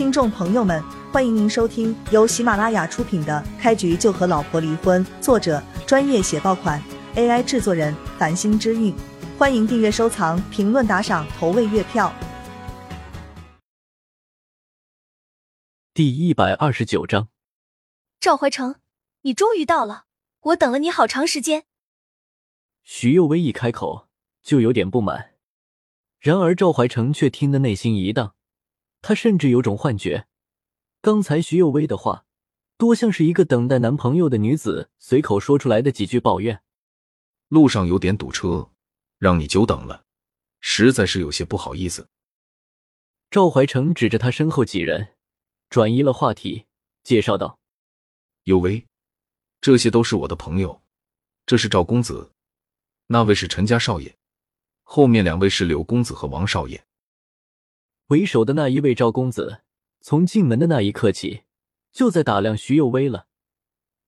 听众朋友们，欢迎您收听由喜马拉雅出品的《开局就和老婆离婚》，作者专业写爆款，AI 制作人繁星之韵。欢迎订阅、收藏、评论、打赏、投喂月票。第一百二十九章，赵怀成，你终于到了，我等了你好长时间。徐幼薇一开口就有点不满，然而赵怀成却听得内心一荡。他甚至有种幻觉，刚才徐幼薇的话，多像是一个等待男朋友的女子随口说出来的几句抱怨。路上有点堵车，让你久等了，实在是有些不好意思。赵怀成指着他身后几人，转移了话题，介绍道：“有薇，这些都是我的朋友，这是赵公子，那位是陈家少爷，后面两位是柳公子和王少爷。”为首的那一位赵公子，从进门的那一刻起，就在打量徐幼薇了。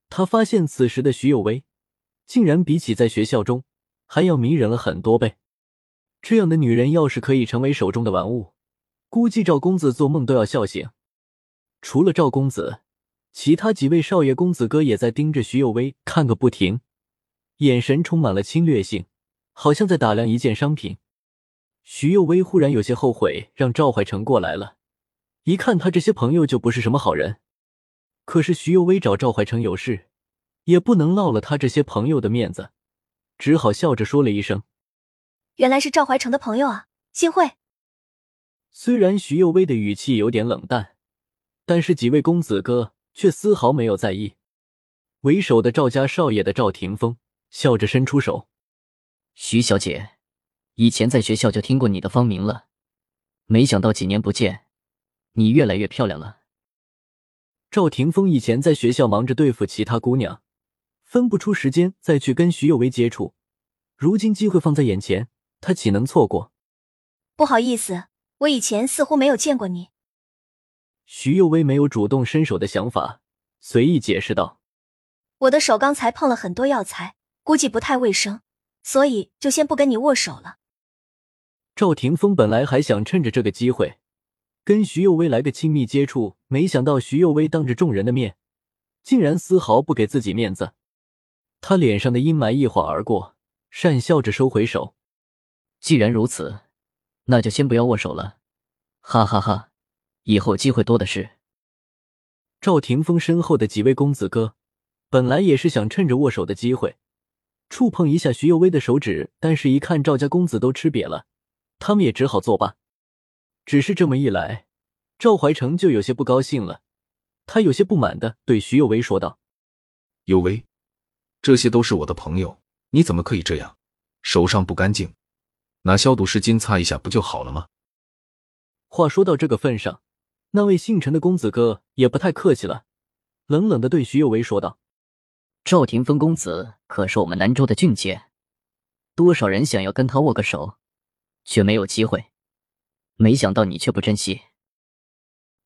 他发现此时的徐幼薇，竟然比起在学校中还要迷人了很多倍。这样的女人，要是可以成为手中的玩物，估计赵公子做梦都要笑醒。除了赵公子，其他几位少爷公子哥也在盯着徐幼薇看个不停，眼神充满了侵略性，好像在打量一件商品。徐幼薇忽然有些后悔让赵怀成过来了，一看他这些朋友就不是什么好人。可是徐幼薇找赵怀成有事，也不能落了他这些朋友的面子，只好笑着说了一声：“原来是赵怀成的朋友啊，幸会。”虽然徐幼薇的语气有点冷淡，但是几位公子哥却丝毫没有在意。为首的赵家少爷的赵霆锋笑着伸出手：“徐小姐。”以前在学校就听过你的芳名了，没想到几年不见，你越来越漂亮了。赵霆锋以前在学校忙着对付其他姑娘，分不出时间再去跟徐有为接触。如今机会放在眼前，他岂能错过？不好意思，我以前似乎没有见过你。徐有为没有主动伸手的想法，随意解释道：“我的手刚才碰了很多药材，估计不太卫生，所以就先不跟你握手了。”赵霆锋本来还想趁着这个机会跟徐幼薇来个亲密接触，没想到徐幼薇当着众人的面，竟然丝毫不给自己面子。他脸上的阴霾一晃而过，讪笑着收回手。既然如此，那就先不要握手了，哈哈哈！以后机会多的是。赵霆锋身后的几位公子哥，本来也是想趁着握手的机会，触碰一下徐幼薇的手指，但是一看赵家公子都吃瘪了。他们也只好作罢。只是这么一来，赵怀成就有些不高兴了。他有些不满的对徐有为说道：“有为，这些都是我的朋友，你怎么可以这样？手上不干净，拿消毒湿巾擦一下不就好了吗？”话说到这个份上，那位姓陈的公子哥也不太客气了，冷冷的对徐有为说道：“赵霆锋公子可是我们南州的俊杰，多少人想要跟他握个手。”却没有机会，没想到你却不珍惜。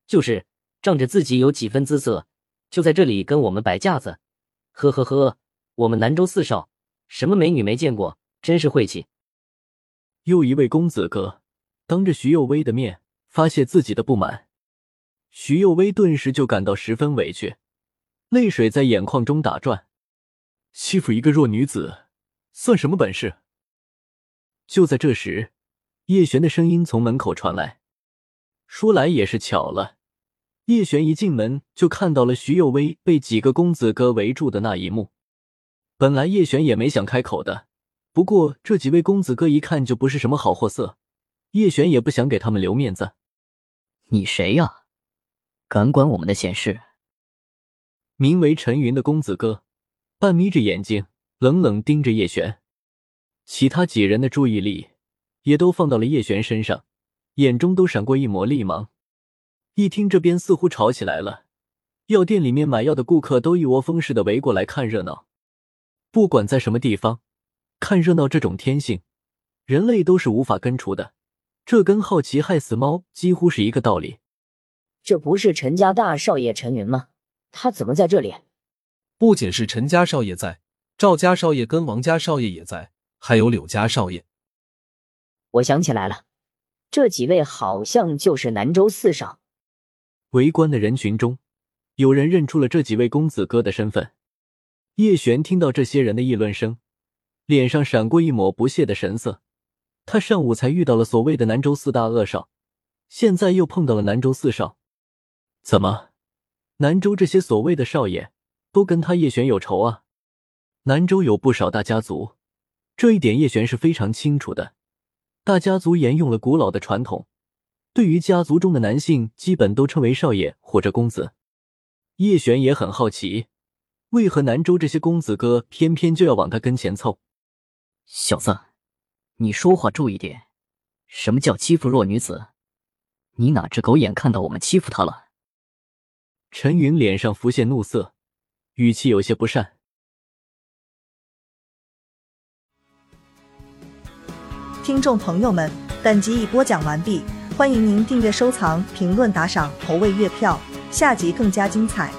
就是仗着自己有几分姿色，就在这里跟我们摆架子。呵呵呵，我们南州四少什么美女没见过，真是晦气。又一位公子哥当着徐幼薇的面发泄自己的不满，徐幼薇顿时就感到十分委屈，泪水在眼眶中打转。欺负一个弱女子，算什么本事？就在这时。叶璇的声音从门口传来，说来也是巧了，叶璇一进门就看到了徐幼薇被几个公子哥围住的那一幕。本来叶璇也没想开口的，不过这几位公子哥一看就不是什么好货色，叶璇也不想给他们留面子。你谁呀？敢管我们的闲事？名为陈云的公子哥半眯着眼睛，冷冷盯着叶璇。其他几人的注意力。也都放到了叶璇身上，眼中都闪过一抹厉芒。一听这边似乎吵起来了，药店里面买药的顾客都一窝蜂似的围过来看热闹。不管在什么地方，看热闹这种天性，人类都是无法根除的。这跟好奇害死猫几乎是一个道理。这不是陈家大少爷陈云吗？他怎么在这里？不仅是陈家少爷在，赵家少爷跟王家少爷也在，还有柳家少爷。我想起来了，这几位好像就是南州四少。围观的人群中，有人认出了这几位公子哥的身份。叶璇听到这些人的议论声，脸上闪过一抹不屑的神色。他上午才遇到了所谓的南州四大恶少，现在又碰到了南州四少，怎么，南州这些所谓的少爷都跟他叶璇有仇啊？南州有不少大家族，这一点叶璇是非常清楚的。大家族沿用了古老的传统，对于家族中的男性，基本都称为少爷或者公子。叶璇也很好奇，为何南州这些公子哥偏偏就要往他跟前凑？小子。你说话注意点，什么叫欺负弱女子？你哪只狗眼看到我们欺负她了？陈云脸上浮现怒色，语气有些不善。听众朋友们，本集已播讲完毕，欢迎您订阅、收藏、评论、打赏、投喂月票，下集更加精彩。